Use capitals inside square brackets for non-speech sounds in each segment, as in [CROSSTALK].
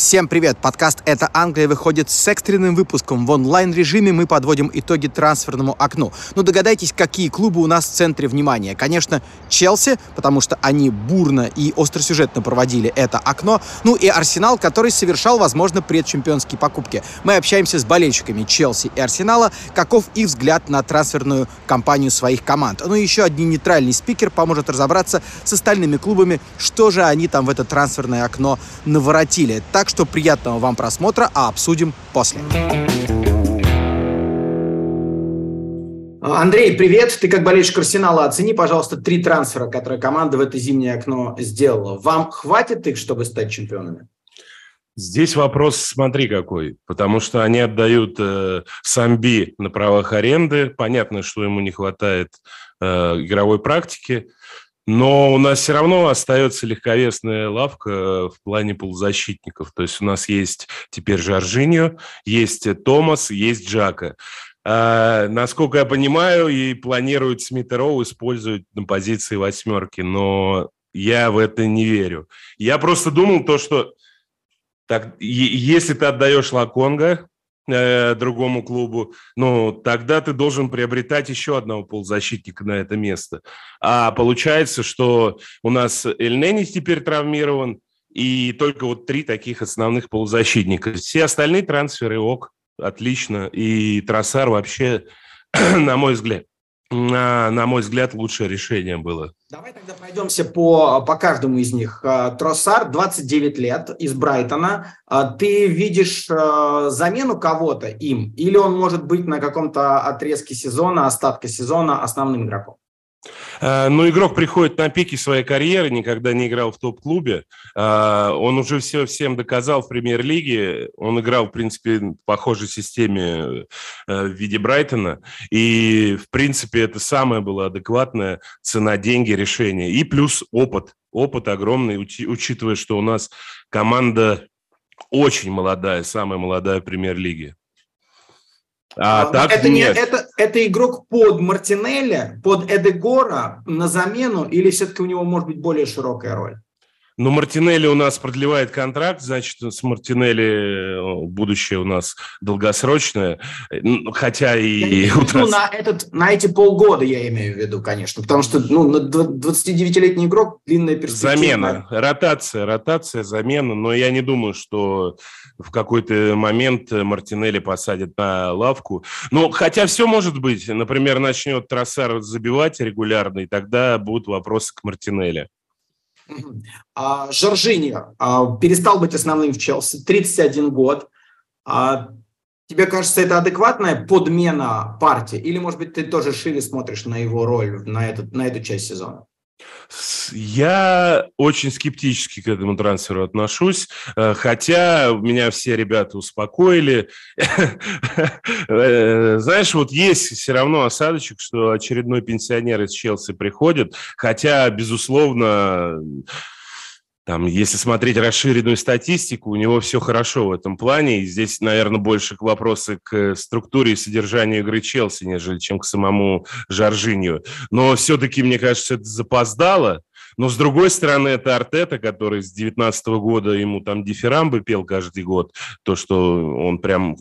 Всем привет! Подкаст «Это Англия» выходит с экстренным выпуском. В онлайн-режиме мы подводим итоги трансферному окну. Ну, догадайтесь, какие клубы у нас в центре внимания. Конечно, Челси, потому что они бурно и остросюжетно проводили это окно. Ну и Арсенал, который совершал, возможно, предчемпионские покупки. Мы общаемся с болельщиками Челси и Арсенала, каков их взгляд на трансферную кампанию своих команд. Ну и еще один нейтральный спикер поможет разобраться с остальными клубами, что же они там в это трансферное окно наворотили. Так что приятного вам просмотра, а обсудим после. Андрей, привет. Ты как болельщик Арсенала оцени, пожалуйста, три трансфера, которые команда в это зимнее окно сделала. Вам хватит их, чтобы стать чемпионами? Здесь вопрос, смотри какой, потому что они отдают э, Самби на правах аренды. Понятно, что ему не хватает э, игровой практики. Но у нас все равно остается легковесная лавка э, в плане полузащитников. То есть у нас есть теперь Жоржиньо, есть Томас, есть Джака. А, насколько я понимаю, и планируют Смит Роу использовать на позиции восьмерки, но я в это не верю. Я просто думал то, что так, если ты отдаешь Лаконга, э, другому клубу, ну, тогда ты должен приобретать еще одного полузащитника на это место. А получается, что у нас Эльнени теперь травмирован, и только вот три таких основных полузащитника. Все остальные трансферы ок, отлично. И Тросар вообще, [CLEARS THROAT] на мой взгляд, на, на мой взгляд, лучшее решение было. Давай тогда пройдемся по, по каждому из них. А, Тросар, 29 лет, из Брайтона. А, ты видишь а, замену кого-то им? Или он может быть на каком-то отрезке сезона, остатка сезона основным игроком? Э, но игрок приходит на пике своей карьеры, никогда не играл в топ-клубе. Э, он уже все всем доказал в премьер-лиге. Он играл, в принципе, в похожей системе э, в виде Брайтона. И, в принципе, это самое было адекватное цена-деньги решение. И плюс опыт. Опыт огромный, учитывая, что у нас команда очень молодая, самая молодая премьер-лиги. А, а так это, не, это, это игрок под Мартинелли, под Эдегора на замену, или все-таки у него может быть более широкая роль? Ну, Мартинелли у нас продлевает контракт, значит, с Мартинелли будущее у нас долгосрочное, хотя и... Я утрат... на, этот, на эти полгода я имею в виду, конечно, потому что ну, 29-летний игрок, длинная перспектива. Замена, ротация, ротация, замена, но я не думаю, что в какой-то момент Мартинелли посадят на лавку. Ну, хотя все может быть. Например, начнет Троссар забивать регулярно, и тогда будут вопросы к Мартинелли. А, Жоржиньо а, перестал быть основным в Челси, 31 год. А, тебе кажется, это адекватная подмена партии? Или, может быть, ты тоже шире смотришь на его роль на, этот, на эту часть сезона? Я очень скептически к этому трансферу отношусь, э, хотя меня все ребята успокоили. [LAUGHS] Э, знаешь, вот есть все равно осадочек, что очередной пенсионер из Челси приходит, хотя, безусловно, там, если смотреть расширенную статистику, у него все хорошо в этом плане. И здесь, наверное, больше вопросы к структуре и содержанию игры Челси, нежели чем к самому Жоржинью. Но все-таки, мне кажется, это запоздало. Но, с другой стороны, это Артета, который с 19 года ему там дифирамбы пел каждый год. То, что он прям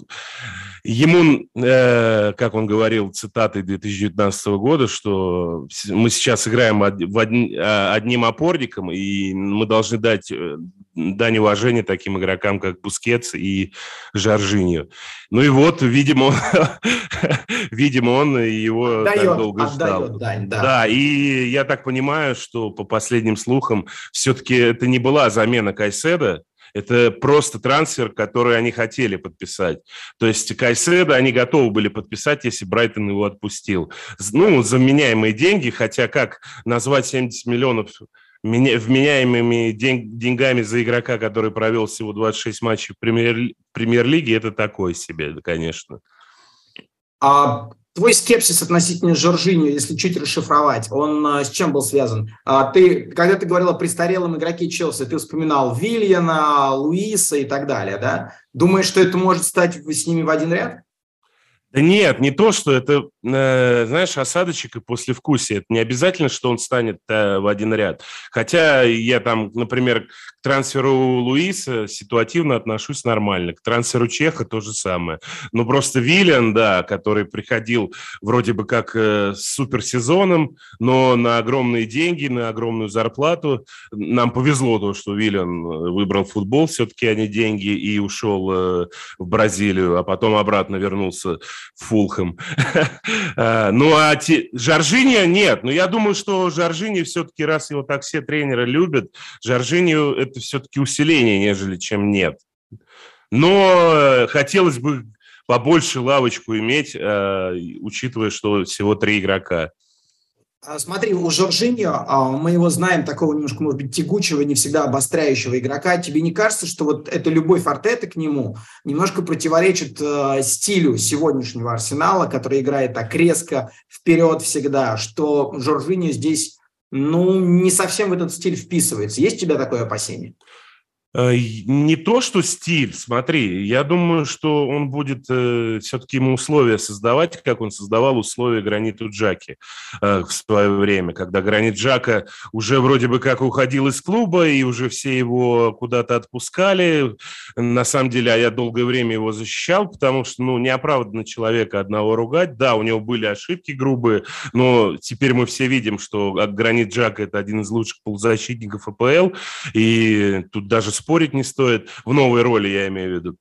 ему, э, как он говорил, цитатой 2019 года, что мы сейчас играем од, в одни, а, одним опорником, и мы должны дать э, дань уважения таким игрокам, как Бускетс и Жоржиньо. Ну и вот, видимо, [LAUGHS] видимо, он его отдает, так долго ждал. Дань, да. да, и я так понимаю, что по последним слухам все-таки это не была замена Кайседо, это просто трансфер, который они хотели подписать. То есть Кайседа они готовы были подписать, если Брайтон его отпустил. Ну, заменяемые деньги, хотя как назвать 70 миллионов вменяемыми день, деньгами за игрока, который провел всего 26 матчей в премьер, премьер-лиге, это такое себе, конечно. А твой скепсис относительно Жоржиньо, если чуть расшифровать, он а, с чем был связан? А, ты, когда ты говорил о престарелом игроке Челси, ты вспоминал Вильяна, Луиса и так далее, да? Думаешь, что это может стать с ними в один ряд? Да нет, не то, что это э, знаешь, осадочек и послевкусие. Это не обязательно, что он станет э, в один ряд. Хотя я там, например, к трансферу Луиса ситуативно отношусь нормально. К трансферу Чеха то же самое. Но просто Виллиан, да, который приходил вроде бы как э, с суперсезоном, но на огромные деньги, на огромную зарплату. Нам повезло то, что Виллиан э, выбрал футбол все-таки, а не деньги, и ушел э, в Бразилию, а потом обратно вернулся в Фулхэм. Э, [LAUGHS] ну, а Жоржиньо нет. Но я думаю, что Жоржиньо все-таки, раз его так все тренеры любят, Жоржиньо – это все-таки усиление, нежели чем нет. Но э, хотелось бы побольше лавочку иметь, э, учитывая, что всего три игрока. А, смотри, у Жоржиньо, а, мы его знаем, такого немножко, может быть, тягучего, не всегда обостряющего игрока. Тебе не кажется, что вот эта любовь Артета к нему немножко противоречит э, стилю сегодняшнего Арсенала, который играет так резко вперед всегда, что Жоржиньо здесь, ну, не совсем в этот стиль вписывается. Есть у тебя такое опасение? Э, не то, что стиль, смотри, я думаю, что он будет э, все-таки ему условия создавать, как он создавал условия граниту Джаки э, в свое время, когда гранит Джака уже вроде бы как уходил из клуба, и уже все его куда-то отпускали. На самом деле, а я долгое время его защищал, потому что, ну, неоправданно человека одного ругать. Да, у него были ошибки грубые, но теперь мы все видим, что гранит Джака – это один из лучших полузащитников АПЛ, и тут даже спорить не стоит. В новой роли я имею в виду.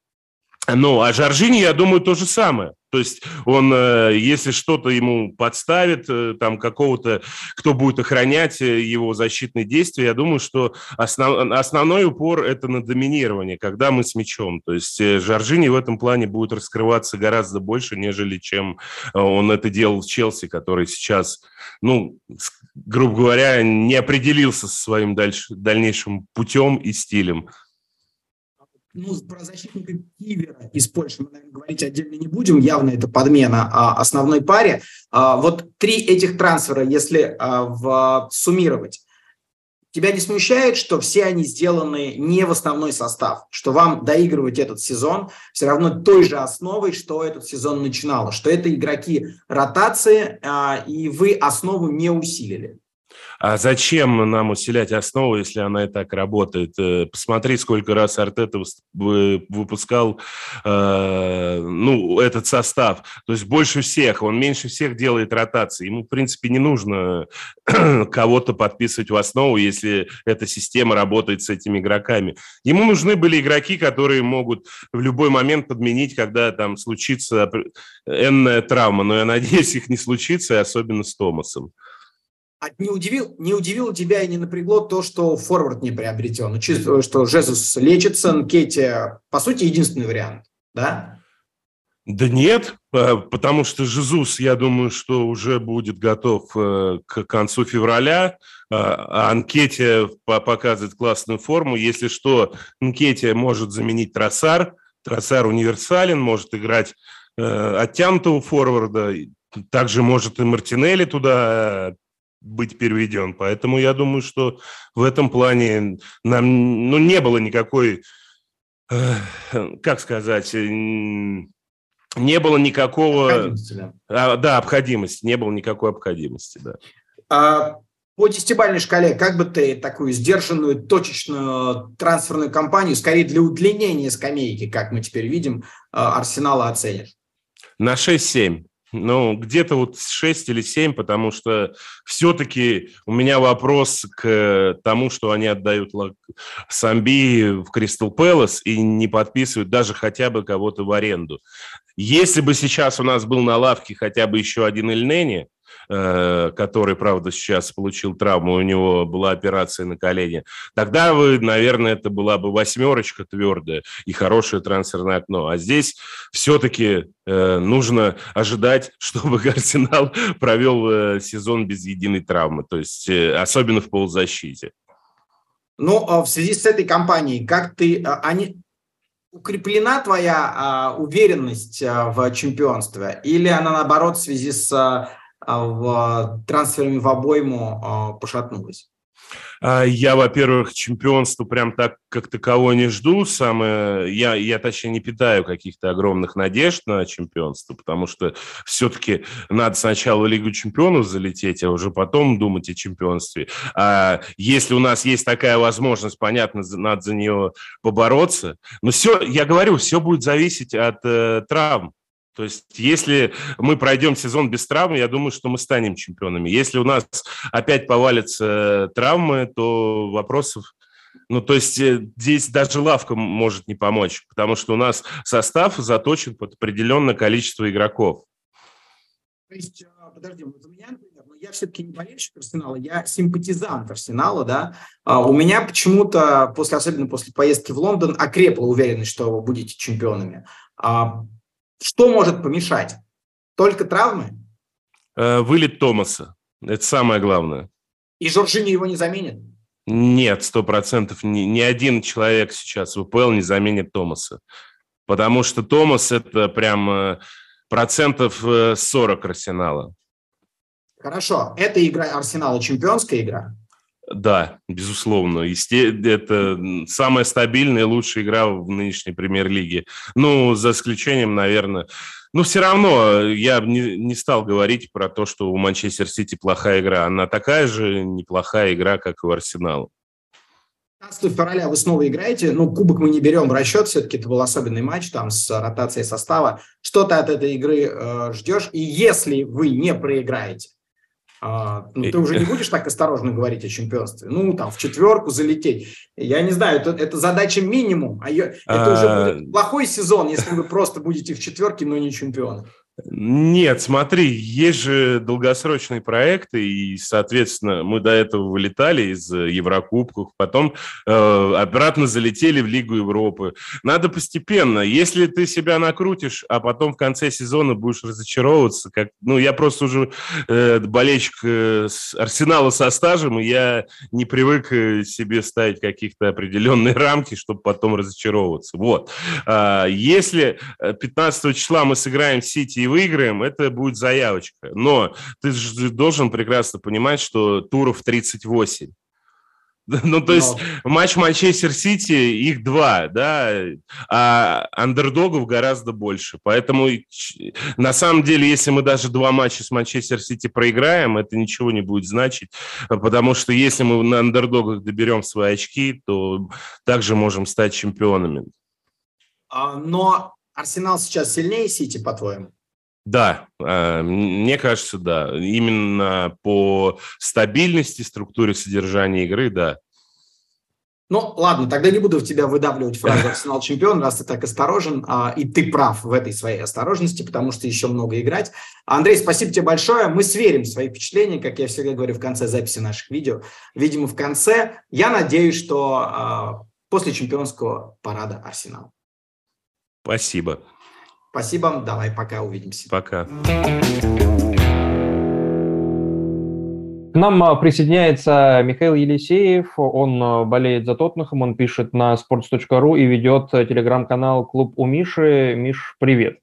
Ну, а Жоржини, я думаю, то же самое. То есть он, э, если что-то ему подставит, э, там какого-то, кто будет охранять э, его защитные действия, я думаю, что основ, основной упор это на доминирование, когда мы с мячом. То есть Жоржини в этом плане будет раскрываться гораздо больше, нежели чем он это делал в Челси, который сейчас, ну, грубо говоря, не определился со своим дальше, дальнейшим путем и стилем ну, про защитника Кивера из Польши мы, наверное, говорить отдельно не будем. Явно это подмена а, основной паре. А, вот три этих трансфера, если а, в, суммировать, тебя не смущает, что все они сделаны не в основной состав, что вам доигрывать этот сезон все равно той же основой, что этот сезон начинало, что это игроки ротации, а, и вы основу не усилили? А зачем нам усилять основу, если она и так работает? Э, посмотри, сколько раз Артета выпускал э, ну, этот состав. То есть больше всех, он меньше всех делает ротации. Ему, в принципе, не нужно [CLEARS THROAT] кого-то подписывать в основу, если эта система работает с этими игроками. Ему нужны были игроки, которые могут в любой момент подменить, когда там случится энная травма. Но я [LAUGHS] надеюсь, их не случится, особенно с Томасом. А не, удивил, не удивило тебя и не напрягло то, что форвард не приобретен? Учитывая, что Жезус лечится, Нкетти, по сути, единственный вариант, да? Да нет, потому что Жезус, я думаю, что уже будет готов э, к концу февраля, а Анкете показывает классную форму. Если что, Анкете может заменить Тросар. Тросар универсален, может играть э, оттянутого форварда. Также может и Мартинелли туда быть переведен. Поэтому я думаю, что в этом плане нам ну, не было никакой, э, как сказать, не было никакого... Да. А, да, обходимости, не было никакой обходимости, да. А, по десятибальной шкале, как бы ты такую сдержанную, точечную трансферную кампанию, скорее для удлинения скамейки, как мы теперь видим, а, Арсенала оценишь? На 6-7. Ну, где-то вот 6 или 7, потому что все-таки у меня вопрос к тому, что они отдают Самби в Кристал Пэлас и не подписывают даже хотя бы кого-то в аренду. Если бы сейчас у нас был на лавке хотя бы еще один Эльнени, Э, который, правда, сейчас получил травму, у него была операция на колене, тогда вы, наверное, это была бы восьмерочка твердая и хорошее трансферное окно. А здесь все-таки э, нужно ожидать, [LAUGHS] чтобы Арсенал провел э, сезон без единой травмы, то есть особенно в полузащите. Ну, а в связи с этой кампанией, как ты, а, они, укреплена твоя а, уверенность а, в чемпионстве, или она наоборот в связи с а, в трансферами в обойму а, пошатнулась? А, я, во-первых, чемпионство прям так как таковое не жду. Самое, я, я, точнее, не питаю каких-то огромных надежд на чемпионство, потому что все-таки надо сначала Лигу чемпионов залететь, а уже потом думать о чемпионстве. А если у нас есть такая возможность, понятно, надо за нее побороться. Но все, я говорю, все будет зависеть от э, травм. То есть, если мы пройдем сезон без травм, я думаю, что мы станем чемпионами. Если у нас опять повалятся травмы, то вопросов ну, то есть э, здесь даже лавка может не помочь, потому что у нас состав заточен под определенное количество игроков. То есть, а, подожди, вот у меня, например, ну, я все-таки не болельщик Арсенала, я симпатизант Арсенала, да. А у меня почему-то, после, особенно после поездки в Лондон, окрепла уверенность, что вы будете чемпионами. А что может помешать? Только травмы? Э, вылет Томаса. Это самое главное. И Жоржини его не заменит? Нет, сто процентов. Ни, ни один человек сейчас в УПЛ не заменит Томаса. Потому что Томас – это прям э, процентов 40 э, Арсенала. Хорошо. Это игра Арсенала чемпионская игра? Да, безусловно. Это самая стабильная и лучшая игра в нынешней премьер-лиге. Ну, за исключением, наверное... Но все равно я не, не стал говорить про то, что у Манчестер Сити плохая игра. Она такая же неплохая игра, как и у Арсенала. 15 февраля вы снова играете. Ну, кубок мы не берем в расчет, все-таки это был особенный матч там с ротацией состава. Что ты от этой игры э, ждешь? И если вы не проиграете, а, ну, ты уже не [LAUGHS] будешь так осторожно говорить о чемпионстве. Ну, там, в четверку залететь. Я не знаю, это, это задача минимум. А ее, это уже а, будет плохой сезон, если вы просто будете в четверке, но не чемпионом. Нет, смотри, есть же долгосрочные проекты, и, соответственно, мы до этого вылетали из Еврокубков, потом э, обратно залетели в Лигу Европы. Надо постепенно. Если ты себя накрутишь, а потом в конце сезона будешь разочаровываться, как, ну, я просто уже э, болельщик э, с Арсенала со стажем, и я не привык э, себе ставить каких-то определенные [LAUGHS] рамки, чтобы потом разочаровываться. Вот. А, если 15 э, числа мы сыграем Сити и выиграем, это будет заявочка. Но ты же должен прекрасно понимать, что туров 38. [LAUGHS] Ну, то есть Но... матч Манчестер Сити, их два, да, а андердогов гораздо больше. Поэтому, на самом деле, если мы даже два матча с Манчестер Сити проиграем, это ничего не будет значить, потому что если мы на андердогах доберем свои очки, то также можем стать чемпионами. А, но Арсенал сейчас сильнее Сити, по-твоему? Да, э, мне кажется, да. Именно по стабильности, структуре содержания игры, да. Ну, ладно, тогда не буду в тебя выдавливать фразу «Арсенал чемпион», раз ты так осторожен, а, и ты прав в этой своей осторожности, потому что еще много играть. Андрей, спасибо тебе большое. Мы сверим свои впечатления, как я всегда говорю в конце записи наших видео. Видимо, в конце. Я надеюсь, что а, после чемпионского парада «Арсенал». Спасибо. Спасибо, давай, пока, увидимся. Пока. К нам а, присоединяется Михаил Елисеев, он а, болеет за Тоттенхэм, он пишет на sports.ru и ведет а, телеграм-канал «Клуб у Миши». Миш, привет.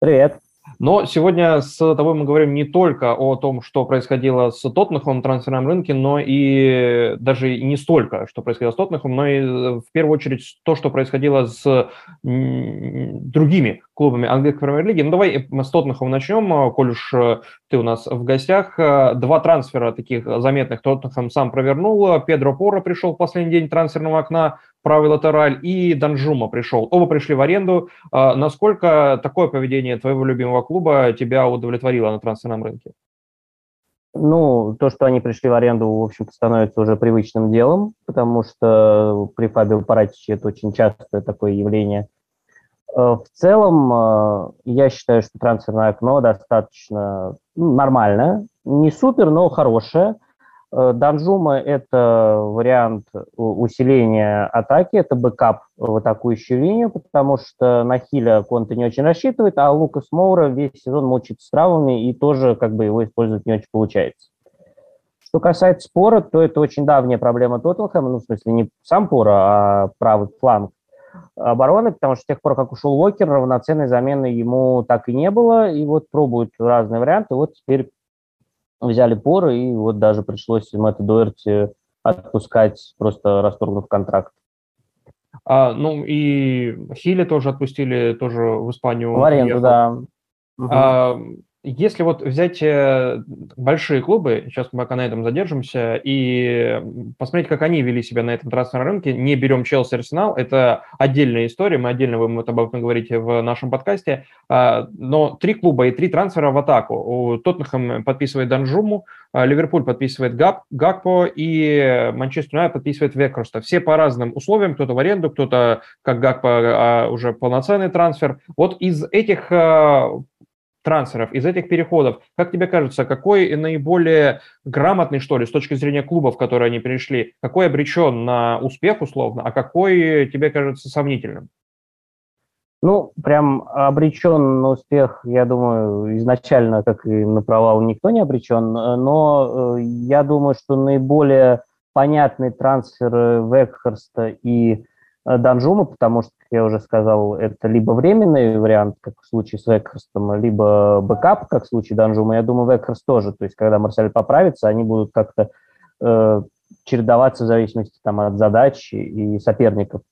Привет. Но сегодня с тобой мы говорим не только о том, что происходило с Тоттенхэмом на трансферном рынке, но и даже не столько, что происходило с Тоттенхэмом, но и в первую очередь то, что происходило с другими клубами английской премьер-лиги. Ну, давай мы с Тоттенхэмом начнем, коль уж э, ты у нас в гостях. Два трансфера таких заметных Тоттенхэм сам провернул. Педро Пора пришел в последний день трансферного окна, правый латераль, и Данжума пришел. Оба пришли в аренду. А, насколько такое поведение твоего любимого клуба тебя удовлетворило на трансферном рынке? Ну, то, что они пришли в аренду, в общем-то, становится уже привычным делом, потому что при Фабио Паратиче это очень частое такое явление. Э, в целом, э, я считаю, что трансферное окно достаточно ну, нормальное, не супер, но хорошее – Данжума – это вариант усиления атаки, это бэкап в атакующую линию, потому что на Хиля Конте не очень рассчитывает, а Лукас Моура весь сезон мучается с травмами и тоже как бы его использовать не очень получается. Что касается Пора, то это очень давняя проблема Тоттенхэма, ну, в смысле, не сам Пора, а правый фланг обороны, потому что с тех пор, как ушел Локер, равноценной замены ему так и не было, и вот пробуют разные варианты, вот теперь взяли поры, и вот даже пришлось Мэтту Дуэрти отпускать, просто расторгнув контракт. А, ну и Хили тоже отпустили, тоже в Испанию. В аренду, да. А, если вот взять э, большие клубы, сейчас мы пока на этом задержимся, и посмотреть, как они вели себя на этом трансферном рынке, не берем Челси Арсенал, это отдельная история, мы отдельно будем об этом говорить в нашем подкасте, а, но три клуба и три трансфера в атаку. Тоттенхэм подписывает Данжуму, а, Ливерпуль подписывает Гап, Гакпо и Манчестер Юнайтед подписывает Векроста. Все по разным условиям, кто-то в аренду, кто-то, как Гакпо, уже полноценный трансфер. Вот из этих трансферов, из этих переходов, как тебе кажется, какой наиболее грамотный, что ли, с точки зрения клубов, в которые они пришли, какой обречен на успех, условно, а какой тебе кажется сомнительным? Ну, прям обречен на успех, я думаю, изначально, как и на провал, никто не обречен, но э, я думаю, что наиболее понятный трансфер Вегхорста и Данжума, потому что, как я уже сказал, это либо временный вариант, как в случае с Вегхорстом, либо бэкап, как в случае Данжума. Я думаю, Вегхорст тоже. То есть, когда Марсьяль поправится, они будут как-то э, чередоваться в зависимости там, от задач и соперников.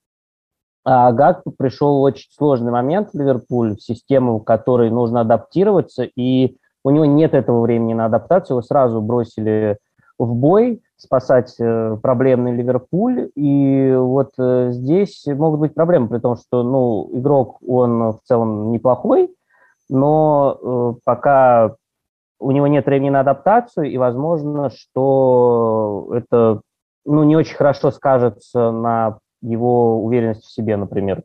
А Гак пришел очень сложный момент в Ливерпуль, в систему, в которой нужно адаптироваться, и у него нет этого времени на адаптацию. Его сразу бросили в бой, спасать э, проблемный Ливерпуль. И вот э, здесь могут быть проблемы, при том, что ну, игрок, он в целом неплохой, но э, пока у него нет времени на адаптацию, и возможно, что это ну, не очень хорошо скажется на его уверенности в себе, например.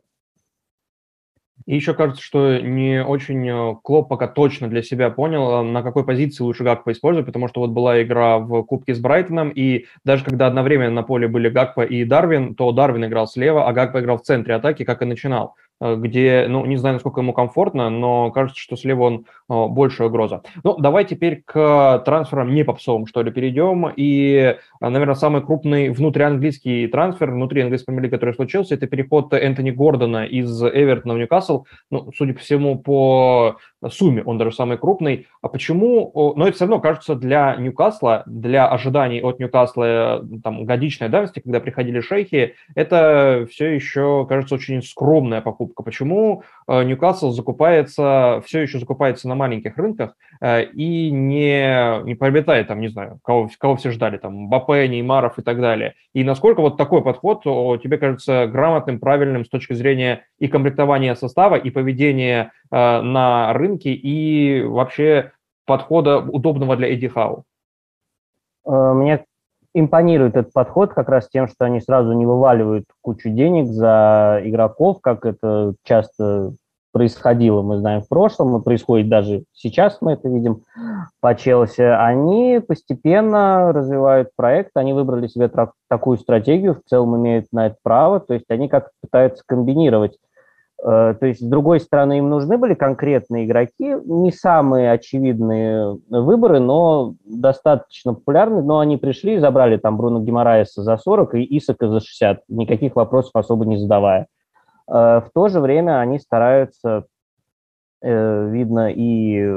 И еще кажется, что не очень э, Клоп пока точно для себя понял, э, на какой позиции лучше Гакпа использовать, потому что вот была игра в Кубке с Брайтоном, и даже когда одновременно на поле были Гакпа и Дарвин, то Дарвин играл слева, а Гакпа играл в центре атаки, как и начинал. Э, где, ну, не знаю, насколько ему комфортно, но кажется, что слева он большая угроза. Ну, давай теперь к трансферам не попсовым, что ли, перейдем. И, наверное, самый крупный внутрианглийский трансфер, внутри английской премьер который случился, это переход Энтони Гордона из Эвертона в Ньюкасл. Ну, судя по всему, по сумме он даже самый крупный. А почему? Но это все равно кажется для Ньюкасла, для ожиданий от Ньюкасла там, годичной давности, когда приходили шейхи, это все еще, кажется, очень скромная покупка. Почему э, Ньюкасл закупается, все еще закупается на маленьких рынках э, и не, не приобретает, там, не знаю, кого, кого все ждали, там, Бапе, Неймаров и так далее. И насколько вот такой подход тебе кажется грамотным, правильным с точки зрения и комплектования состава, и поведения э, на рынке, и вообще подхода удобного для Эдди Хау? Мне импонирует этот подход как раз тем, что они сразу не вываливают кучу денег за игроков, как это часто происходило, мы знаем, в прошлом, и происходит даже сейчас, мы это видим по Челси, они постепенно развивают проект, они выбрали себе такую стратегию, в целом имеют на это право, то есть они как-то пытаются комбинировать то есть, с другой стороны, им нужны были конкретные игроки, не самые очевидные выборы, но достаточно популярные, но они пришли и забрали там Бруно Гимараеса за 40 и Исака за 60, никаких вопросов особо не задавая. Э, в то же время они стараются, э, видно, и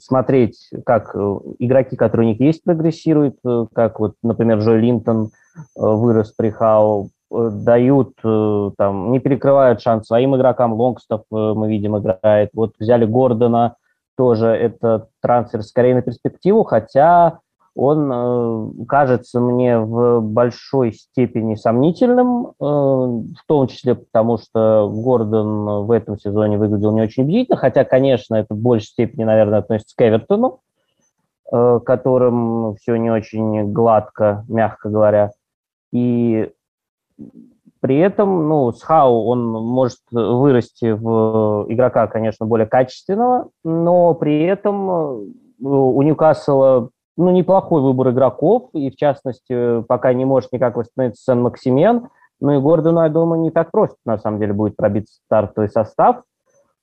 смотреть, как игроки, которые у них есть, прогрессируют, как вот, например, Джой Линтон вырос при Хау, Э, дают, э, там, не перекрывают шанс своим игрокам. Лонгстов, э, мы видим, играет. Вот взяли Гордона, тоже это трансфер скорее на перспективу, хотя он кажется мне в большой степени сомнительным, в том числе потому, что Гордон в этом сезоне выглядел не очень убедительно, хотя, конечно, это в большей степени, наверное, относится к Эвертону, которым все не очень гладко, мягко говоря. И при этом, ну, Схау, он может вырасти в игрока, конечно, более качественного, но при этом э, у Ньюкасла ну, неплохой выбор игроков, и в частности, пока не может никак восстановиться Сен-Максимен, ну и Гордону, я думаю, не так просто, на самом деле, будет пробиться стартовый состав.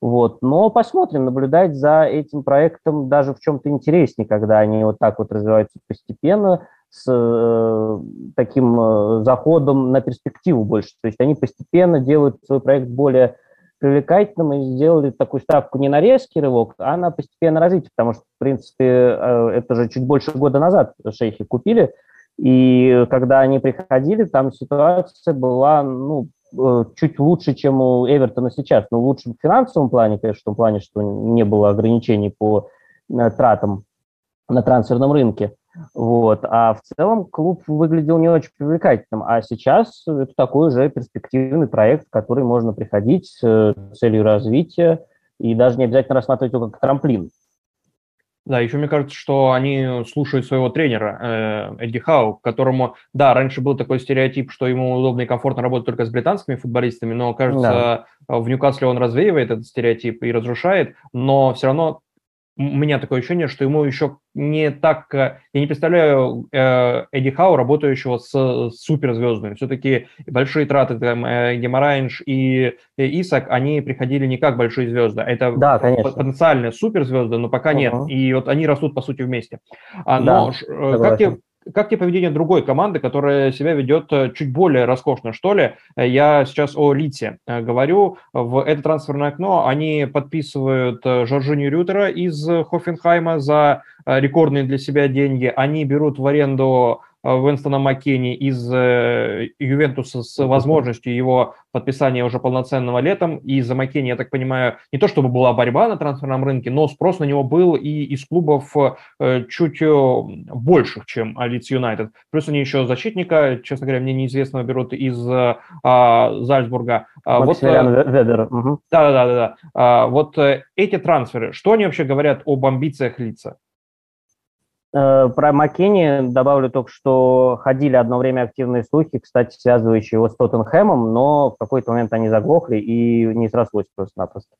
Вот. Но посмотрим, наблюдать за этим проектом даже в чем-то интереснее, когда они вот так вот развиваются постепенно, с э, таким э, заходом на перспективу больше. То есть они постепенно делают свой проект более привлекательным и сделали такую ставку не на резкий рывок, а на постепенное развитие, потому что, в принципе, э, это же чуть больше года назад шейхи купили И когда они приходили, там ситуация была, ну, чуть лучше, чем у Эвертона сейчас. Но лучше в финансовом плане, конечно, в том плане, что не было ограничений по тратам на трансферном рынке. Вот. А в целом клуб выглядел не очень привлекательным. А сейчас это такой уже перспективный проект, в который можно приходить с э, целью развития и даже не обязательно рассматривать его как трамплин. Да, еще мне кажется, что они слушают своего тренера э, Эдди Хау, которому, да, раньше был такой стереотип, что ему удобно и комфортно работать только с британскими футболистами, но, кажется, да. в Ньюкасле он развеивает этот стереотип и разрушает, но все равно у меня такое ощущение, что ему еще не так... Э, я не представляю э, Эдди Хау, работающего с суперзвездами. Все-таки большие траты, там, э, Геморайнш и Исак, они приходили не как большие звезды. Это да, потенциальные суперзвезды, но пока uh-huh. нет. И вот они растут, по сути, вместе. А, но да, как тебе как тебе поведение другой команды, которая себя ведет э, чуть более роскошно, что ли? Э, я сейчас о Лите э, говорю. В это трансферное окно они подписывают Жоржиню Рютера из Хофенхайма за рекордные для себя деньги. Они берут в аренду Уинстона Маккенни из э, Ювентуса с возможностью его подписания уже полноценного летом. И за Маккенни, я так понимаю, не то чтобы была борьба на трансферном рынке, но спрос на него был и из клубов э, чуть э, больших, чем Лидс Юнайтед. Плюс они еще защитника, честно говоря, мне неизвестного берут из а, Зальцбурга. Вот, Ведер. Угу. Да, да, да, да. А, вот эти трансферы, что они вообще говорят об амбициях лица? Э, про Маккенни добавлю только, что ходили одно время активные слухи, кстати, связывающие его с Тоттенхэмом, но в какой-то момент они заглохли и не срослось просто-напросто.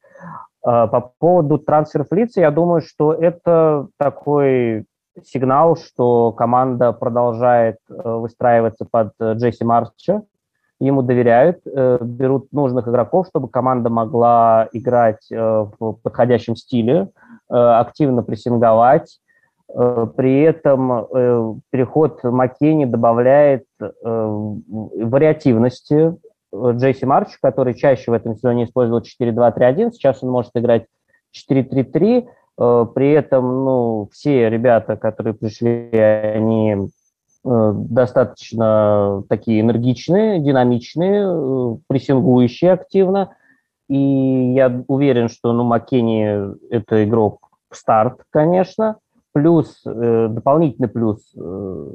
Э, по поводу трансферов лиц, я думаю, что это такой сигнал, что команда продолжает э, выстраиваться под Джесси Марча, ему доверяют, берут нужных игроков, чтобы команда могла играть в подходящем стиле, активно прессинговать, при этом э, переход Маккени добавляет э, вариативности. Джейси Марч, который чаще в этом сезоне использовал 4-2-3-1, сейчас он может играть 4-3-3, при этом ну, все ребята, которые пришли, они достаточно такие энергичные, динамичные, прессингующие активно. И я уверен, что ну, Маккени – это игрок старт, конечно – Плюс, э, дополнительный плюс, э,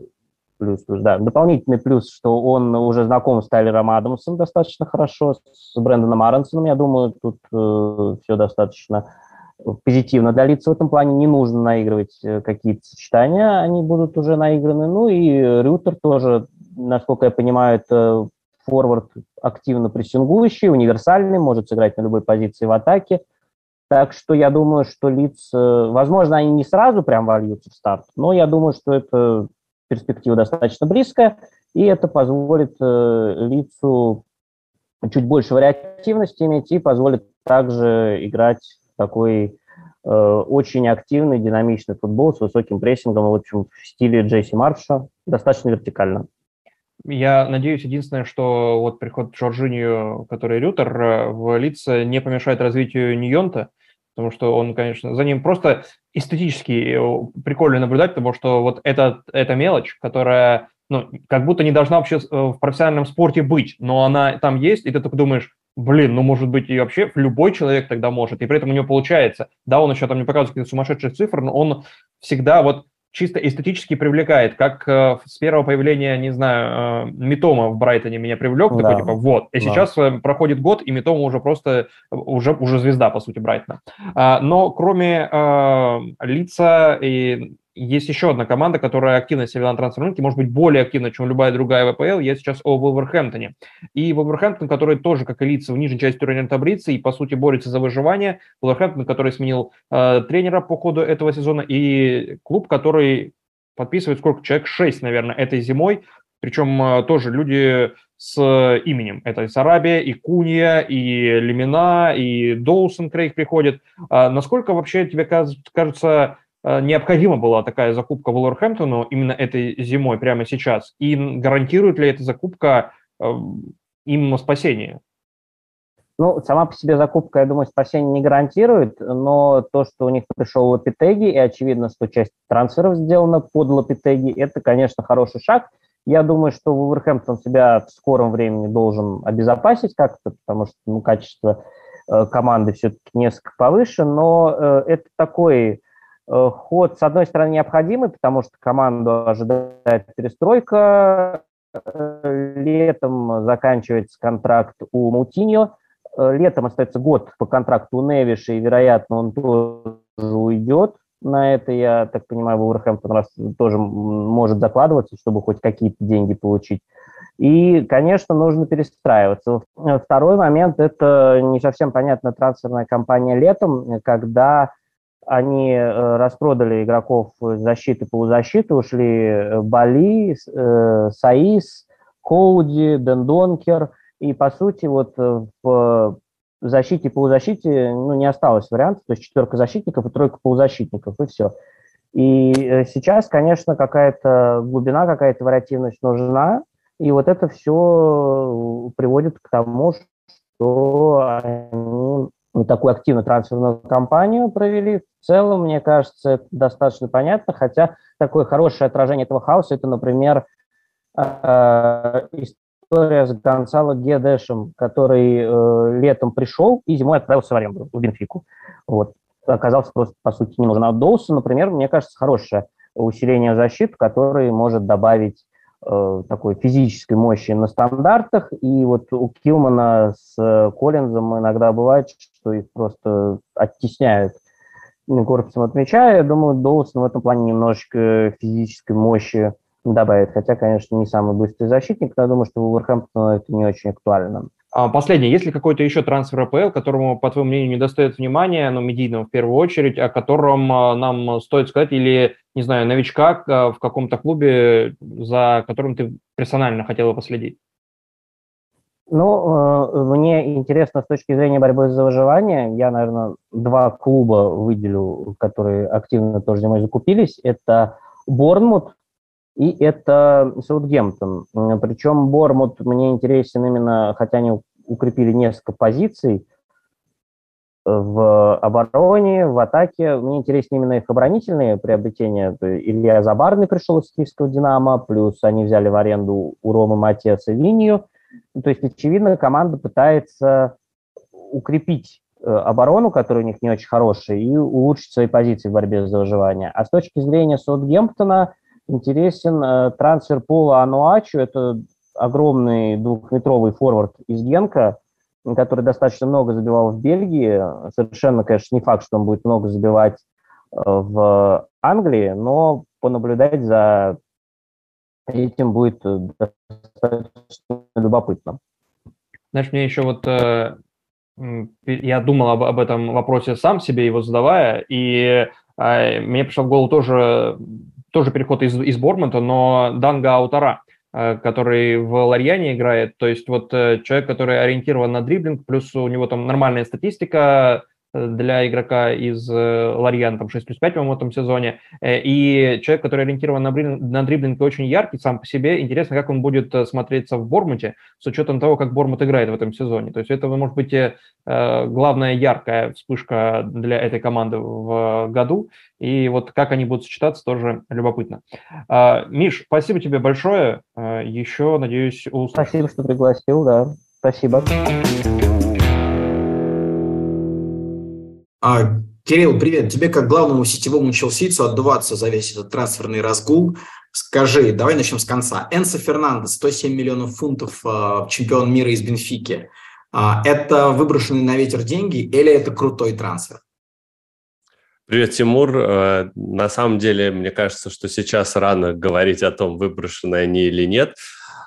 плюс, да, дополнительный плюс, что он уже знаком с Тайлером Адамсом достаточно хорошо, с Брэндоном Аронсоном, я думаю, тут э, все достаточно позитивно для лиц в этом плане. Не нужно наигрывать какие-то сочетания, они будут уже наиграны. Ну и Рютер тоже, насколько я понимаю, это форвард активно прессингующий, универсальный, может сыграть на любой позиции в атаке – так что я думаю, что лиц, возможно, они не сразу прям вольются в старт, но я думаю, что это перспектива достаточно близкая, и это позволит э, лицу чуть больше вариативности иметь и позволит также играть такой э, очень активный, динамичный футбол с высоким прессингом, в общем, в стиле Джейси Марша, достаточно вертикально. Я надеюсь, единственное, что вот приход Джорджинью, который Рютер, э, в лице не помешает развитию Ньонта, потому что он, конечно, за ним просто эстетически э, прикольно наблюдать, потому что вот это, эта мелочь, которая ну, как будто не должна вообще э, в профессиональном спорте быть, но она там есть, и ты только думаешь, блин, ну, может быть, и вообще любой человек тогда может, и при этом у него получается. Да, он еще там не показывает какие-то сумасшедшие цифры, но он всегда вот чисто эстетически привлекает, как э, с первого появления, не знаю, э, Митома в Брайтоне меня привлек, да. такой, типа, вот, и да. сейчас э, проходит год, и Митома уже просто, уже, уже звезда, по сути, Брайтона. А, но кроме э, лица и есть еще одна команда, которая активно себя на трансферном рынке, может быть, более активна, чем любая другая ВПЛ. Я сейчас о Вулверхэмптоне. И Вулверхэмптон, который тоже, как и лица, в нижней части турнирной таблицы и, по сути, борется за выживание. Вулверхэмптон, который сменил э, тренера по ходу этого сезона. И клуб, который подписывает сколько? Человек 6, наверное, этой зимой. Причем э, тоже люди с именем. Это и Сарабия, и Кунья, и Лемина, и Доусон Крейг приходит. А насколько вообще тебе кажется Э, необходима была такая закупка Вулверхэмптону именно этой зимой, прямо сейчас? И гарантирует ли эта закупка э, им спасение? Ну, сама по себе закупка, я думаю, спасение не гарантирует, но то, что у них пришел Лапитеги, и очевидно, что часть трансферов сделана под Лапитеги, это, конечно, хороший шаг. Я думаю, что Вулверхэмптон себя в скором времени должен обезопасить как-то, потому что ну, качество э, команды все-таки несколько повыше, но э, это такой э, ход, с одной стороны, необходимый, потому что команду ожидает перестройка, э, летом заканчивается контракт у Мутиньо, Э, летом остается год по контракту у Невиша, и, вероятно, он тоже уйдет на это, я так понимаю, Вулверхэмптон раз тоже может закладываться, чтобы хоть какие-то деньги получить. И, конечно, нужно перестраиваться. Второй момент – это не совсем понятная трансферная кампания летом, когда они э, распродали игроков защиты, полузащиты, ушли э, Бали, Саис, Коуди, Дендонкер – и, по сути, вот э, в защите и полузащите ну, не осталось вариантов, то есть четверка защитников и тройка полузащитников, и все. И э, сейчас, конечно, какая-то глубина, какая-то вариативность нужна, и вот это все приводит к тому, что они вот такую активную трансферную кампанию провели. В целом, мне кажется, это достаточно понятно, хотя такое хорошее отражение этого хаоса, это, например, э, история с Гонсало Гедешем, который э, летом пришел и зимой отправился в аренду в Бенфику. Вот. Оказался просто, по сути, не нужен. А Доусон, например, мне кажется, хорошее усиление защиты, которое может добавить такой физической мощи на стандартах. И вот у Килмана с э, Коллинзом иногда бывает, что их просто оттесняют корпусом от мяча. Я думаю, Доусон в этом плане немножечко физической мощи добавит. Хотя, конечно, не самый быстрый защитник, но я думаю, что Вулверхэмптону это не очень актуально. А, последнее. Есть ли какой-то еще трансфер АПЛ, которому, по твоему мнению, не достает внимания, ну, медийного в первую очередь, о котором а, нам стоит сказать, или, не знаю, новичка а, в каком-то клубе, за которым ты персонально хотел бы последить? Ну, э, мне интересно с точки зрения борьбы за выживание. Я, наверное, два клуба выделю, которые активно тоже зимой закупились. Это Борнмут, и это Саутгемптон. Причем Бормут мне интересен именно, хотя они укрепили несколько позиций в обороне, в атаке. Мне интересны именно их оборонительные приобретения. Илья Забарный пришел из киевского «Динамо», плюс они взяли в аренду у Ромы Матиаса Винью. То есть, очевидно, команда пытается укрепить э, оборону, которая у них не очень хорошая, и улучшить свои позиции в борьбе за выживание. А с точки зрения Саутгемптона – интересен э, трансфер Пола Ануачу. Это огромный двухметровый форвард из Генка, который достаточно много забивал в Бельгии. Совершенно, конечно, не факт, что он будет много забивать э, в Англии, но понаблюдать за этим будет достаточно любопытно. Знаешь, мне еще вот э, я думал об, об этом вопросе сам себе его задавая, и э, мне пришел в голову тоже тоже переход из, из Бормонта, но Данга Аутара, э, который в Ларьяне играет, то есть вот э, человек, который ориентирован на дриблинг, плюс у него там нормальная статистика, для игрока из э, Ларьяна, там 6 плюс 5, по-моему, в этом сезоне. Э, и человек, который ориентирован на, брин, на дриблинг очень яркий сам по себе. Интересно, как он будет э, смотреться в Бормуте, с учетом того, как Бормут играет в этом сезоне. То есть это может быть главная яркая вспышка для этой команды в году. И вот как они будут сочетаться, тоже любопытно. Миш, спасибо тебе большое. Еще, надеюсь, услышим. Спасибо, что пригласил, да. Спасибо. Кирилл, привет. Тебе, как главному сетевому челсийцу, отдуваться за весь этот трансферный разгул. Скажи, давай начнем с конца. Энсо Фернандес, 107 миллионов фунтов, а, чемпион мира из Бенфики. А, это выброшенные на ветер деньги или это крутой трансфер? Привет, Тимур. А, на самом деле, мне кажется, что сейчас рано говорить о том, выброшены они или нет.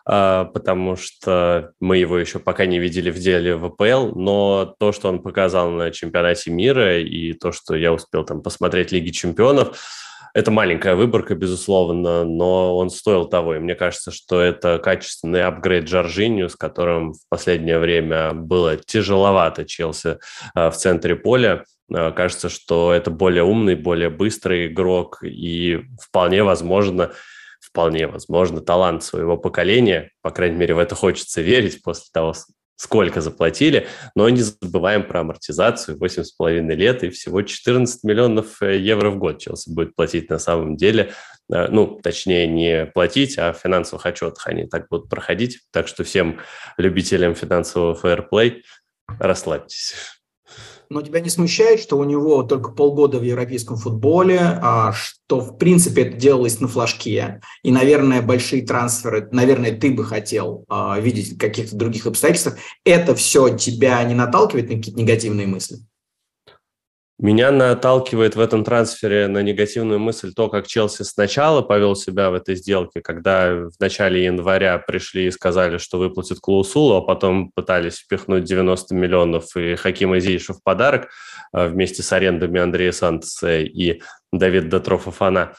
А, потому что мы его еще пока не видели в деле в ВПЛ, но то, что он показал на чемпионате мира и то, что я успел там посмотреть Лиги чемпионов, это маленькая выборка, безусловно, но он стоил того. И мне кажется, что это качественный апгрейд Джорджинью, с которым в последнее время было тяжеловато Челси а, в центре поля. А, кажется, что это более умный, более быстрый игрок, и вполне возможно, вполне возможно, талант своего поколения, по крайней мере, в это хочется верить после того, сколько заплатили, но не забываем про амортизацию, 8,5 лет и всего 14 миллионов э, евро в год Челси будет платить на самом деле, э, ну, точнее, не платить, а в финансовых отчетах они так будут проходить, так что всем любителям финансового фэрплей расслабьтесь. Но тебя не смущает, что у него только полгода в европейском футболе, а, что, в принципе, это делалось на флажке, и, наверное, большие трансферы, наверное, ты бы хотел а, видеть каких-то других обстоятельствах. Это все тебя не наталкивает на какие-то негативные мысли? Меня наталкивает в этом трансфере на негативную мысль то, как Челси сначала повел себя в этой сделке, когда в начале января пришли и сказали, что выплатят клаусулу, а потом пытались впихнуть 90 миллионов и Хакима Зииша в подарок а, вместе с арендами Андрея Сантеса и Давида Трофофана.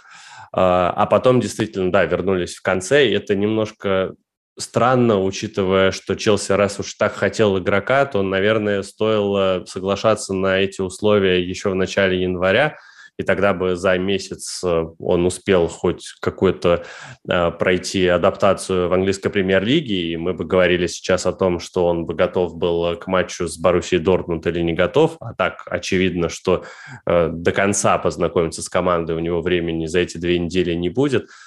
А, а потом действительно, да, вернулись в конце, и это немножко странно, учитывая, что Челси, раз уж так хотел игрока, то, наверное, стоило соглашаться на эти условия еще в начале января, и тогда бы за месяц э, он успел хоть какую-то э, пройти адаптацию в английской премьер-лиге, и мы бы говорили сейчас о том, что он бы готов был к матчу с Боруссией Дортмунд или не готов, а так очевидно, что э, до конца познакомиться с командой у него времени за эти две недели не будет –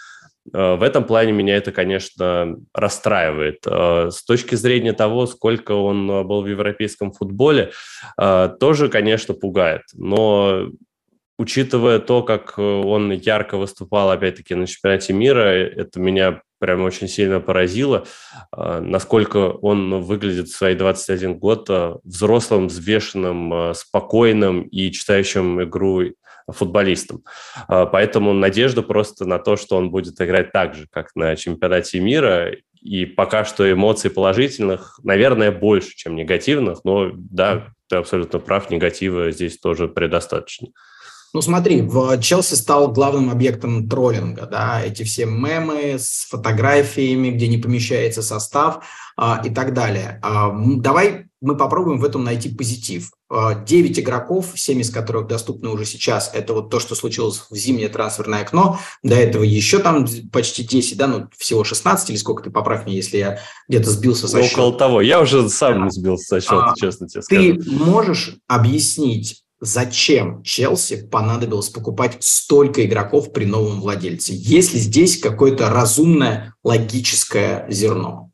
в этом плане меня это, конечно, расстраивает. Э, с точки зрения того, сколько он э, был в европейском футболе, тоже, конечно, пугает. Но учитывая то, как он ярко выступал, опять-таки, на чемпионате мира, это меня прям очень сильно поразило, насколько он выглядит в свои 21 год взрослым, взвешенным, спокойным и читающим игру футболистом. А, поэтому надежда просто на то, что он будет играть так же, как на чемпионате мира. И пока что эмоций положительных, наверное, больше, чем негативных. Но да, ты абсолютно прав, негатива здесь тоже предостаточно. Ну смотри, в Челси стал главным объектом троллинга, да, эти все мемы с фотографиями, где не помещается состав а, и так далее. А, давай мы попробуем в этом найти позитив. А, девять игроков, семь из которых доступны уже сейчас, это вот то, что случилось в зимнее трансферное окно. До этого еще там почти 10, да, ну всего 16 или сколько ты поправь мне, если я где-то сбился со счета. Около того. Я уже сам сбился со счета, а, честно тебе скажу. Ты можешь объяснить зачем Челси понадобилось покупать столько игроков при новом владельце? Есть ли здесь какое-то разумное логическое зерно?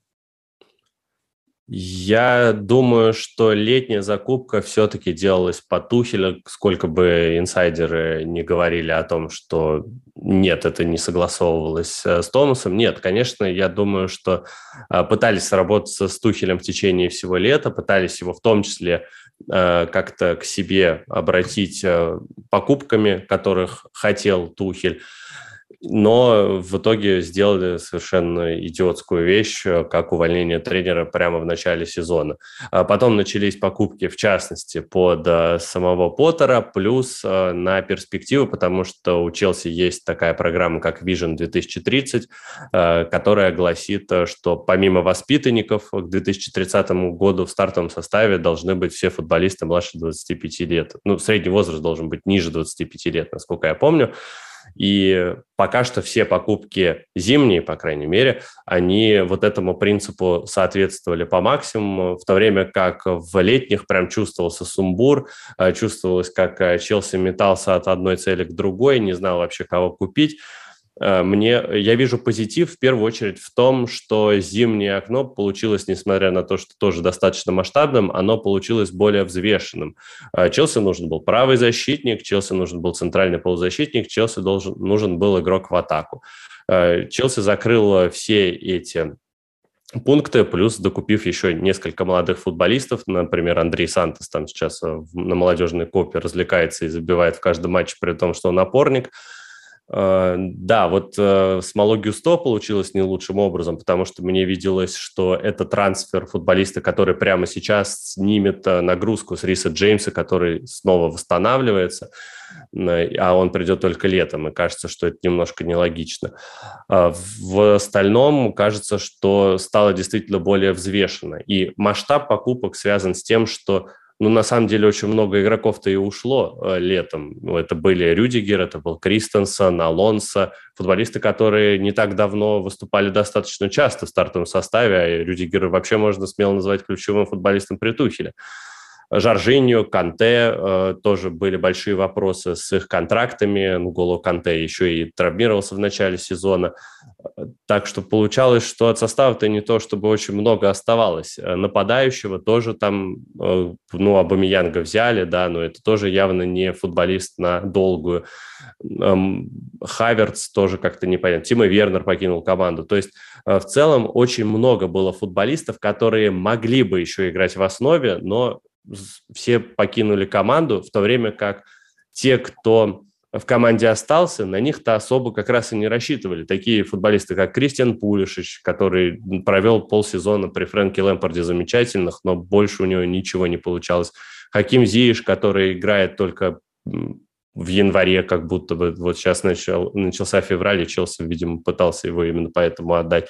Я думаю, что летняя закупка все-таки делалась по Тухелю, сколько бы инсайдеры не говорили о том, что нет, это не согласовывалось э, с Томасом. Нет, конечно, я думаю, что э, пытались работать с Тухелем в течение всего лета, пытались его в том числе как-то к себе обратить покупками, которых хотел Тухель но в итоге сделали совершенно идиотскую вещь, э, как увольнение тренера прямо в начале сезона. А потом начались покупки, в частности, под э, самого Поттера, плюс э, на перспективу, потому что у Челси есть такая программа, как Vision 2030, которая гласит, что помимо воспитанников к 2030 году в стартовом составе должны быть все футболисты младше 25 лет. Ну, средний возраст должен быть ниже 25 лет, насколько я помню. И пока что все покупки зимние, по крайней мере, они вот этому принципу соответствовали по максимуму, в то время как в летних прям чувствовался сумбур, э, чувствовалось, как э, Челси метался от одной цели к другой, не знал вообще, кого купить. Э, мне, я вижу позитив в первую очередь в том, что зимнее окно получилось, несмотря на то, что тоже достаточно масштабным, оно получилось более взвешенным. Э, Челси нужен был правый защитник, Челси нужен был центральный полузащитник, Челси должен, нужен был игрок в атаку. Э, Челси закрыл все эти пункты, плюс докупив еще несколько молодых футболистов, например, Андрей Сантос там сейчас на молодежной копе развлекается и забивает в каждом матче, при том, что он опорник – да, вот э, с Мало Гюсто получилось не лучшим образом, потому что мне виделось, что это трансфер футболиста, который прямо сейчас снимет э, нагрузку с Риса Джеймса, который снова восстанавливается, а он придет только летом, и кажется, что это немножко нелогично. А в остальном кажется, что стало действительно более взвешено, и масштаб покупок связан с тем, что ну, на самом деле, очень много игроков-то и ушло э, летом. Ну, это были Рюдигер, это был Кристенсен, Алонсо, футболисты, которые не так давно выступали достаточно часто в стартовом составе, а Рюдигера вообще можно смело назвать ключевым футболистом при Тухеле. Жоржиньо, Канте, э, тоже были большие вопросы с их контрактами. Голо Канте еще и травмировался в начале сезона. Так что получалось, что от состава-то не то, чтобы очень много оставалось. Э, нападающего тоже там, э, ну, Абамиянга взяли, да, но это тоже явно не футболист на долгую. Эм, Хаверц тоже как-то непонятно. Тима Вернер покинул команду. То есть в целом очень много было футболистов, которые могли бы еще играть в основе, но все покинули команду, в то время как те, кто в команде остался, на них-то особо как раз и не рассчитывали. Такие футболисты, как Кристиан Пулишич, который провел полсезона при Фрэнке Лэмпорде замечательных, но больше у него ничего не получалось. Хаким Зииш, который играет только в январе, как будто бы вот сейчас начал, начался февраль, и Челси, видимо, пытался его именно поэтому отдать.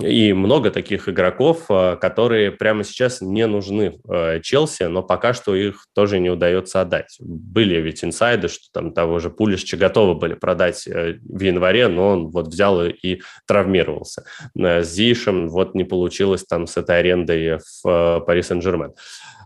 И много таких игроков, а, которые прямо сейчас не нужны а, Челси, но пока что их тоже не удается отдать. Были ведь инсайды, что там того же Пулишча готовы были продать э, в январе, но он вот взял и травмировался. С Зишем вот не получилось там с этой арендой в Пари Сен-Жермен.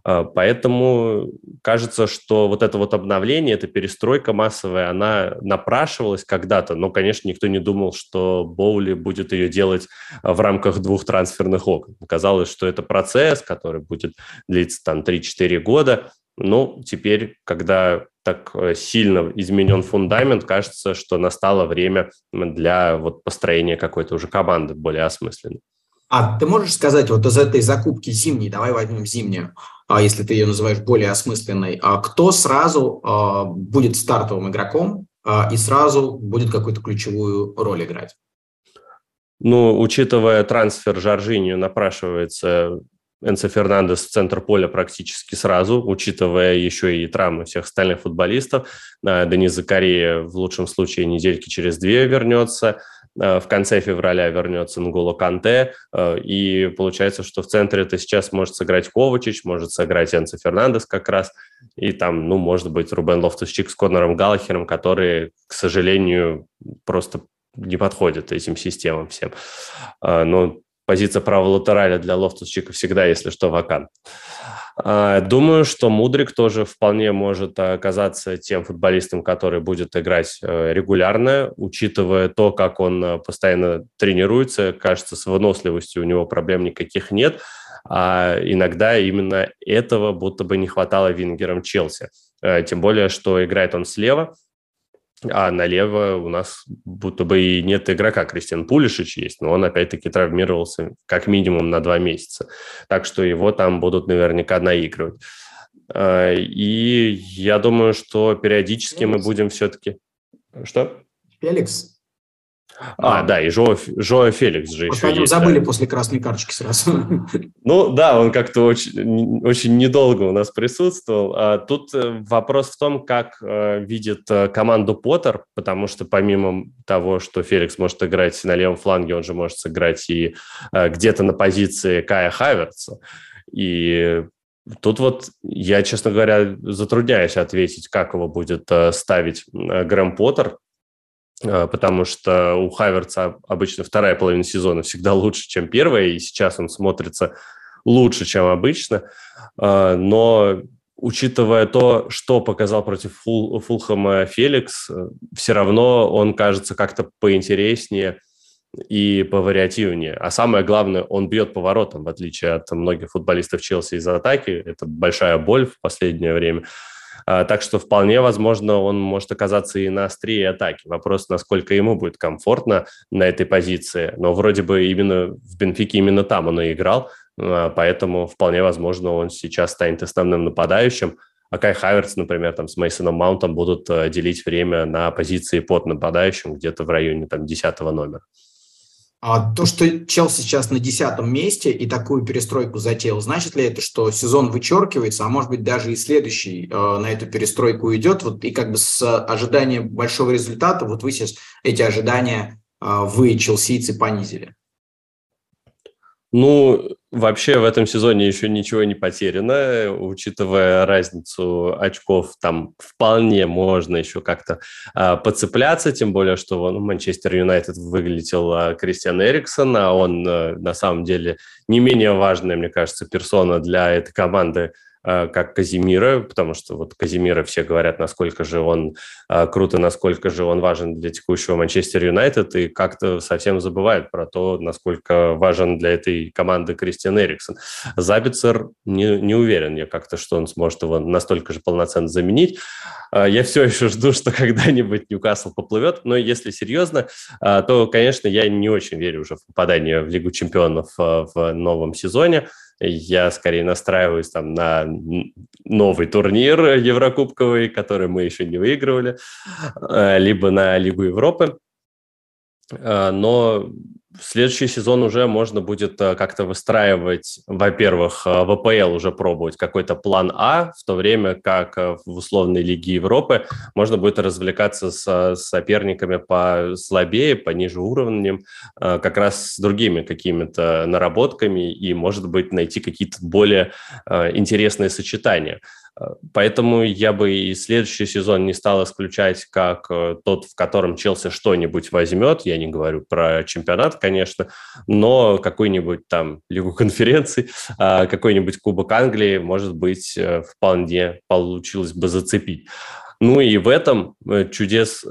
А, поэтому кажется, что вот это вот обновление, эта перестройка массовая, она напрашивалась когда-то, но, конечно, никто не думал, что Боули будет ее делать в рамках двух трансферных окон. Казалось, что это процесс, который будет длиться там 3-4 года, ну, теперь, когда так э, сильно изменен фундамент, кажется, что настало время для вот построения какой-то уже команды более осмысленной. А ты можешь сказать, вот из этой закупки зимней, давай возьмем зимнюю, а если ты ее называешь более осмысленной, а кто сразу а, будет стартовым игроком а, и сразу будет какую-то ключевую роль играть? Ну, учитывая трансфер Жоржинью, напрашивается Энцо Фернандес в центр поля практически сразу, учитывая еще и травмы всех остальных футболистов. Денис Закария в лучшем случае недельки через две вернется. Э, в конце февраля вернется Нголо Канте, э, и получается, что в центре это сейчас может сыграть Ковачич, может сыграть Энцо Фернандес как раз, и там, ну, может быть, Рубен Лофтус-Чик с Конором Галлахером, которые, к сожалению, просто не подходят этим системам всем. Э, но позиция правого латераля для Лофтус-Чика всегда, если что, вакантна. А, думаю, что Мудрик тоже вполне может оказаться тем футболистом, который будет играть э, регулярно, учитывая то, как он э, постоянно тренируется. Кажется, с выносливостью у него проблем никаких нет. А иногда именно этого будто бы не хватало вингерам Челси. Э, тем более, что играет он слева, а налево у нас будто бы и нет игрока. Кристиан Пулишич есть, но он опять-таки травмировался как минимум на два месяца. Так что его там будут наверняка наигрывать. А, и я думаю, что периодически мы будем все-таки... Что? Феликс а, а, да, и Жоа, Жоа Феликс же еще есть. забыли да. после красной карточки сразу. [LAUGHS] Ну да, он как-то очень, очень недолго у нас присутствовал. А тут э, вопрос в том, как э, видит э, команду Поттер, потому что помимо того, что Феликс может играть на левом фланге, он же может сыграть и где-то на позиции Кая Хаверца. И Тут вот я, честно говоря, затрудняюсь ответить, как его будет ставить Грэм Поттер, потому что у Хаверца обычно вторая половина сезона всегда [LAUGHS] лучше, чем первая, и сейчас он смотрится лучше, чем обычно. А, но учитывая то, что показал против Фул, Фулхэма Феликс, все равно он кажется как-то поинтереснее и повариативнее. А самое главное, он бьет поворотом, в отличие от многих футболистов Челси из атаки. Это большая боль в последнее время. А, так что вполне возможно, он может оказаться и на острие атаки. Вопрос, насколько ему будет комфортно на этой позиции. Но вроде бы именно в Бенфике именно там он и играл, а, поэтому вполне возможно, он сейчас станет основным нападающим. А Кай Хаверс, например, там с Мейсоном Маунтом будут э, делить время на позиции под нападающим где-то в районе там 10 номера. А то, что Челси сейчас на десятом месте и такую перестройку затеял, значит ли это, что сезон вычеркивается, а может быть даже и следующий э, на эту перестройку идет, вот и как бы с ожиданием большого результата, вот вы сейчас эти ожидания, э, вы, челсийцы, понизили? Ну, вообще в этом сезоне еще ничего не потеряно, учитывая разницу очков, там вполне можно еще как-то а, подцепляться, тем более, что вон, Манчестер Юнайтед выглядел а, Кристиан Эриксон, а он а, на самом деле не менее важная, мне кажется, персона для этой команды, как Казимира, потому что вот Казимира все говорят, насколько же он а, круто, насколько же он важен для текущего Манчестер Юнайтед, и как-то совсем забывают про то, насколько важен для этой команды Кристиан Эриксон. Забицер не, не уверен я как-то, что он сможет его настолько же полноценно заменить. А, я все еще жду, что [LAUGHS] когда-нибудь Ньюкасл поплывет, но если серьезно, то, конечно, я не очень верю уже в попадание в Лигу чемпионов в новом сезоне я скорее настраиваюсь там на новый турнир Еврокубковый, который мы еще не выигрывали, э, либо на Лигу Европы. Э, но следующий сезон уже можно будет э, как-то выстраивать, во-первых, э, в АПЛ уже пробовать какой-то план А, в то время как в условной Лиге Европы можно будет развлекаться с соперниками по слабее, по ниже уровнем, как раз с другими какими-то наработками и, может быть, найти какие-то более интересные сочетания. Поэтому я бы и следующий сезон не стал исключать как э, тот, в котором Челси что-нибудь возьмет. Я не говорю про чемпионат, конечно, но какой-нибудь там Лигу конференций, [LAUGHS] а, какой-нибудь Кубок Англии, может быть, э, вполне получилось бы зацепить. Ну и в этом э, чудес,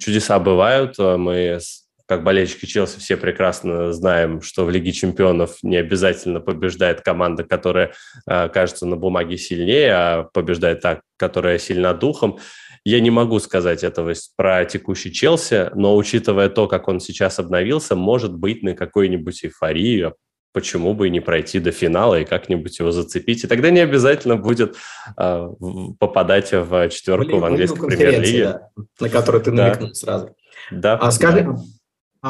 чудеса бывают. Мы как болельщики Челси все прекрасно знаем, что в Лиге чемпионов не обязательно побеждает команда, которая э, кажется на бумаге сильнее, а побеждает та, которая сильна духом. Я не могу сказать этого про текущий Челси, но учитывая то, как он сейчас обновился, может быть на какой-нибудь эйфории, а почему бы и не пройти до финала и как-нибудь его зацепить. И тогда не обязательно будет э, попадать в четверку Блин, в английской премьер-лиге. Да, на которую ты намекнул да. сразу. Да. А скажи,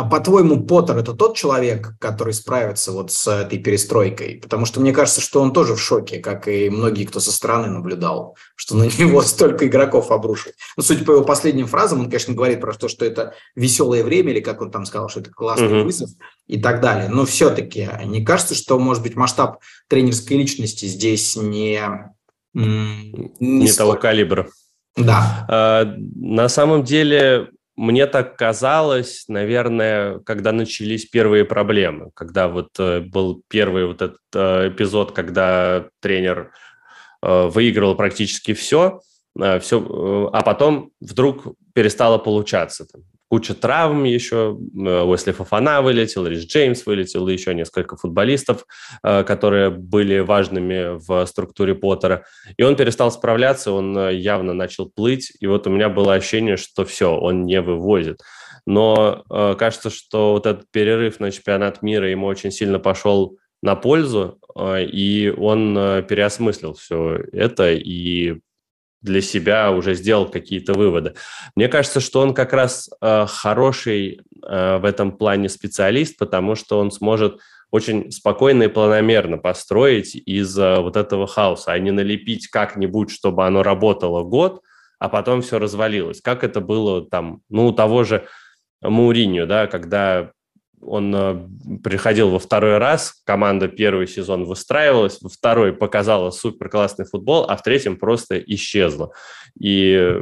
по-твоему, Поттер – это тот человек, который справится вот с этой перестройкой? Потому что мне кажется, что он тоже в шоке, как и многие, кто со стороны наблюдал, что на [LAUGHS] него столько игроков обрушили. Ну, судя по его последним фразам, он, конечно, говорит про то, что это веселое время, или как он там сказал, что это классный mm-hmm. вызов и так далее. Но все-таки не кажется, что, может быть, масштаб тренерской личности здесь не... Не, не того калибра. Да. А, на самом деле мне так казалось, наверное, когда начались первые проблемы, когда вот э, был первый вот этот э, эпизод, когда тренер э, выигрывал практически все, все, а потом вдруг перестало получаться. Куча травм еще, э, Уэсли Фафана вылетел, Рис Джеймс вылетел, и еще несколько футболистов, э, которые были важными в структуре Поттера. И он перестал справляться, он э, явно начал плыть, и вот у меня было ощущение, что все, он не вывозит. Но кажется, что вот этот перерыв на чемпионат мира ему очень сильно пошел на пользу, и он переосмыслил все это и для себя уже сделал какие-то выводы. Мне кажется, что он как раз э, хороший э, в этом плане специалист, потому что он сможет очень спокойно и планомерно построить из э, вот этого хаоса, а не налепить как-нибудь, чтобы оно работало год, а потом все развалилось. Как это было там, ну, у того же Мауриньо, да, когда он э, приходил во второй раз, команда первый сезон выстраивалась, во второй показала супер классный футбол, а в третьем просто исчезла. И,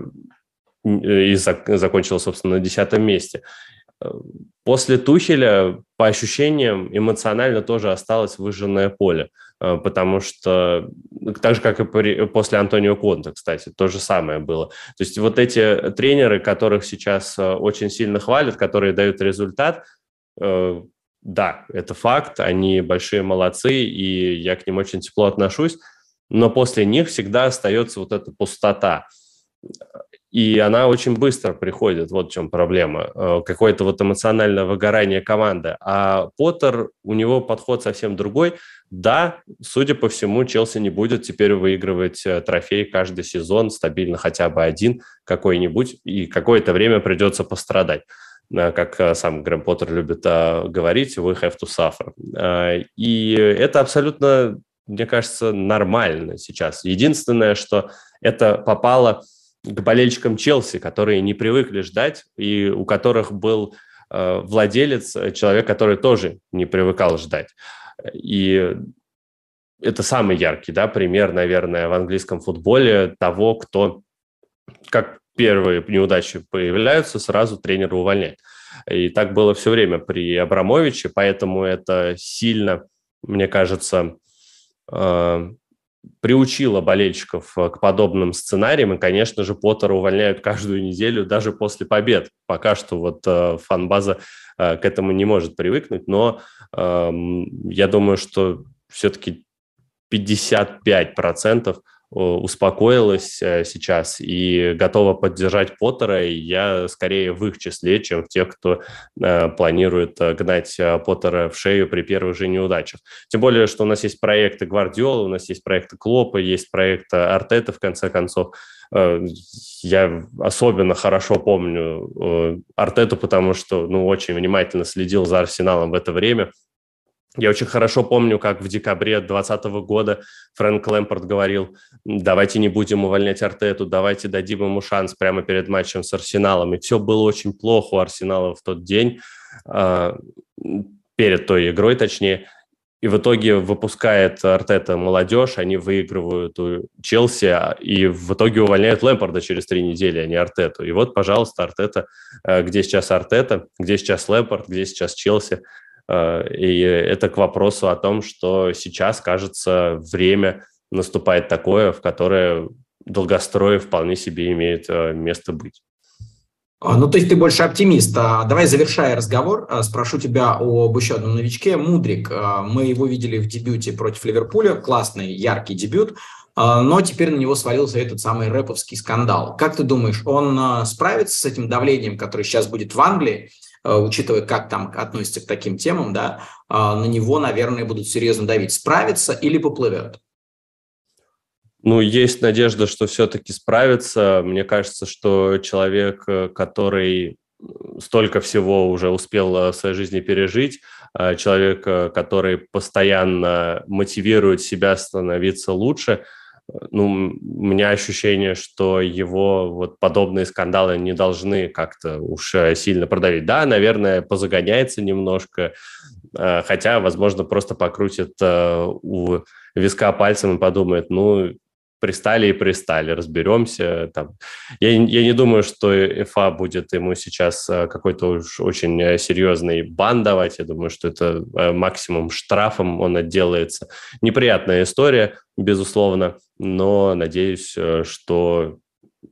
и закончила, собственно, на десятом месте. После Тухеля, по ощущениям, эмоционально тоже осталось выжженное поле, э, потому что, так же, как и после Антонио Конта, кстати, то же самое было. То есть вот эти тренеры, которых сейчас э, очень сильно хвалят, которые дают результат – Э, да, это факт, они большие молодцы, и я к ним очень тепло отношусь, но после них всегда остается вот эта пустота. И она очень быстро приходит, вот в чем проблема. Э, какое-то вот эмоциональное выгорание команды. А Поттер, у него подход совсем другой. Да, судя по всему, Челси не будет теперь выигрывать э, трофей каждый сезон, стабильно хотя бы один какой-нибудь, и какое-то время придется пострадать. Э, как э, сам Грэм Поттер любит э, говорить, we have to suffer. И это абсолютно, мне кажется, нормально сейчас. Единственное, что это попало к болельщикам Челси, которые не привыкли ждать, и у которых был владелец, человек, который тоже не привыкал ждать. И это самый яркий да, пример, наверное, в английском футболе того, кто, как первые неудачи появляются, сразу тренера увольняет. И так было все время при Абрамовиче, поэтому это сильно, мне кажется, э, приучило болельщиков э, к подобным сценариям. И, конечно же, Поттера увольняют каждую неделю, даже после побед. Пока что вот э, фан-база к этому не может привыкнуть, но эм, я думаю, что все-таки 55% успокоилась э, сейчас и готова поддержать Поттера, и я скорее в их числе, чем в тех, кто э, планирует э, гнать Поттера в шею при первых же неудачах. Тем более, что у нас есть проекты Гвардиола, у нас есть проекты Клопа, есть проект Артета, в конце концов. Я особенно хорошо помню Артету, потому что ну, очень внимательно следил за Арсеналом в это время – я очень хорошо помню, как в декабре 2020 года Фрэнк Лэмпорт говорил, давайте не будем увольнять Артету, давайте дадим ему шанс прямо перед матчем с Арсеналом. И все было очень плохо у Арсенала в тот день, а, перед той игрой точнее. И в итоге выпускает Артета молодежь, они выигрывают у Челси, а, и в итоге увольняют Лэмпорда через три недели, а не Артету. И вот, пожалуйста, Артета, э, где сейчас Артета, где сейчас Лэмпорд, где сейчас Челси – и это к вопросу о том, что сейчас, кажется, время наступает такое, в которое долгострой вполне себе имеет э, место быть. А, ну, то есть ты больше оптимист. А, давай, завершая разговор, а, спрошу тебя об еще одном новичке. Мудрик. Мы его видели в дебюте против Ливерпуля. Классный, яркий дебют. Но теперь на него свалился этот самый рэповский скандал. Как ты думаешь, он справится с этим давлением, которое сейчас будет в Англии? Э, учитывая, как там относится к таким темам, да, э, на него, наверное, будут серьезно давить. Справится или поплывет? Ну, есть надежда, что все-таки справится. Мне кажется, что человек, э, который столько всего уже успел в своей жизни пережить, человек, который постоянно мотивирует себя становиться лучше – ну, у меня ощущение, что его вот подобные скандалы не должны как-то уж э, сильно продавить. Да, наверное, позагоняется немножко, э, хотя, возможно, просто покрутит э, у виска пальцем и подумает, ну, пристали и пристали, разберемся. Там. Я, я не думаю, что ФА будет ему сейчас какой-то уж очень серьезный бан давать. Я думаю, что это максимум штрафом он отделается. Неприятная история, безусловно, но надеюсь, что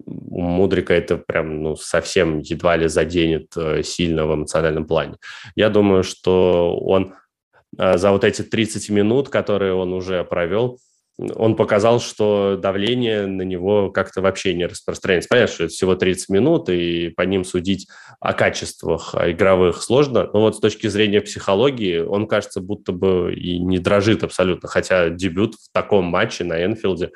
у Мудрика это прям ну, совсем едва ли заденет сильно в эмоциональном плане. Я думаю, что он за вот эти 30 минут, которые он уже провел, он показал, что давление на него как-то вообще не распространяется. Понятно, что это всего 30 минут, и по ним судить о качествах игровых сложно. Но вот с точки зрения психологии он, кажется, будто бы и не дрожит абсолютно. Хотя дебют в таком матче на Энфилде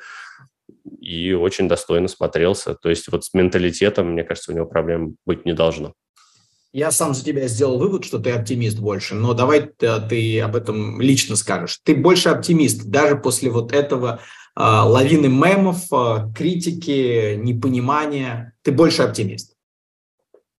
и очень достойно смотрелся. То есть вот с менталитетом, мне кажется, у него проблем быть не должно. Я сам за тебя сделал вывод, что ты оптимист больше, но давай ты, ты об этом лично скажешь. Ты больше оптимист, даже после вот этого э, лавины мемов, э, критики, непонимания. Ты больше оптимист.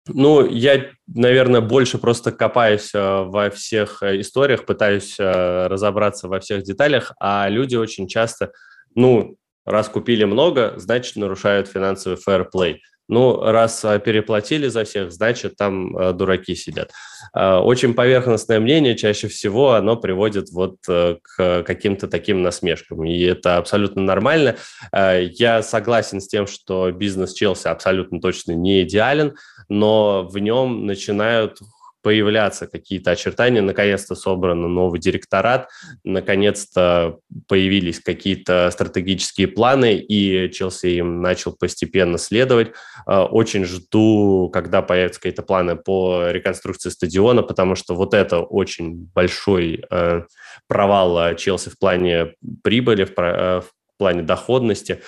Ну, я, наверное, больше просто копаюсь э, во всех э, историях, пытаюсь э, разобраться во всех деталях, а люди очень часто, ну, раз купили много, значит, нарушают финансовый фэрплей. Ну, раз а, переплатили за всех, значит, там а, дураки сидят. А, очень поверхностное мнение, чаще всего оно приводит вот э, к каким-то таким насмешкам, и это абсолютно нормально. Я согласен с тем, что бизнес Челси абсолютно точно не идеален, но в нем начинают появляться какие-то очертания, наконец-то собран новый директорат, наконец-то появились какие-то стратегические планы, и Челси им начал постепенно следовать. А, очень жду, когда появятся какие-то планы по реконструкции стадиона, потому что вот это очень большой э, провал Челси в плане прибыли, в э, плане доходности.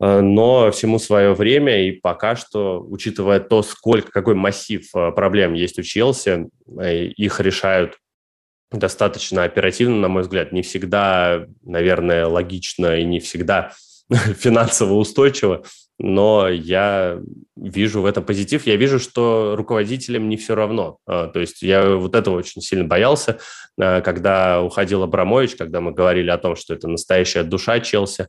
Э, но всему свое время, и пока что, учитывая то, сколько, какой массив э, проблем есть у Челси, э, их решают достаточно оперативно, на мой взгляд, не всегда, наверное, логично и не всегда [LAUGHS] финансово устойчиво, но я вижу в этом позитив. Я вижу, что руководителям не все равно. А, то есть я вот этого очень сильно боялся, а, когда уходил Абрамович, когда мы говорили о том, что это настоящая душа Челси.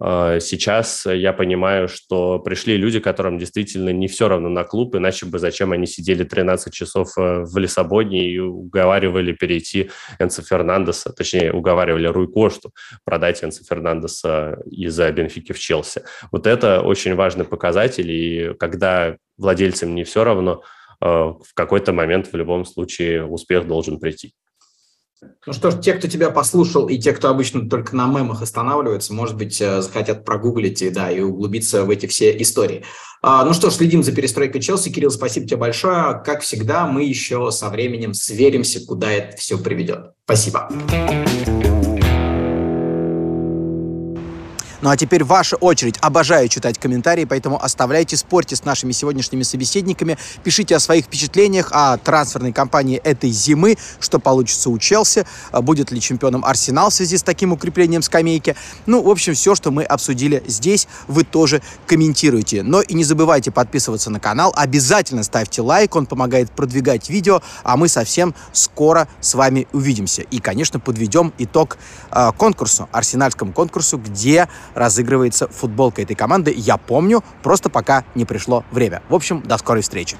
А, сейчас я понимаю, что пришли люди, которым действительно не все равно на клуб, иначе бы зачем они сидели 13 часов в Лиссабоне и уговаривали перейти Энца Фернандеса, точнее, уговаривали Руй Кошту продать Энца Фернандеса из-за Бенфики в Челси. Вот это очень важный показатель, и когда владельцам не все равно, э, в какой-то момент в любом случае успех должен прийти. Ну что ж, те, кто тебя послушал, и те, кто обычно только на мемах останавливается, может быть, э, захотят прогуглить и, да, и углубиться в эти все истории. А, ну что ж, следим за перестройкой Челси. Кирилл, спасибо тебе большое. Как всегда, мы еще со временем сверимся, куда это все приведет. Спасибо. Ну а теперь ваша очередь. Обожаю читать комментарии, поэтому оставляйте, спорьте с нашими сегодняшними собеседниками, пишите о своих впечатлениях о трансферной кампании этой зимы, что получится у Челси, а будет ли чемпионом Арсенал в связи с таким укреплением скамейки. Ну, в общем, все, что мы обсудили здесь, вы тоже комментируйте. Но и не забывайте подписываться на канал, обязательно ставьте лайк, он помогает продвигать видео, а мы совсем скоро с вами увидимся. И, конечно, подведем итог э, конкурсу, арсенальскому конкурсу, где разыгрывается футболка этой команды. Я помню, просто пока не пришло время. В общем, до скорой встречи.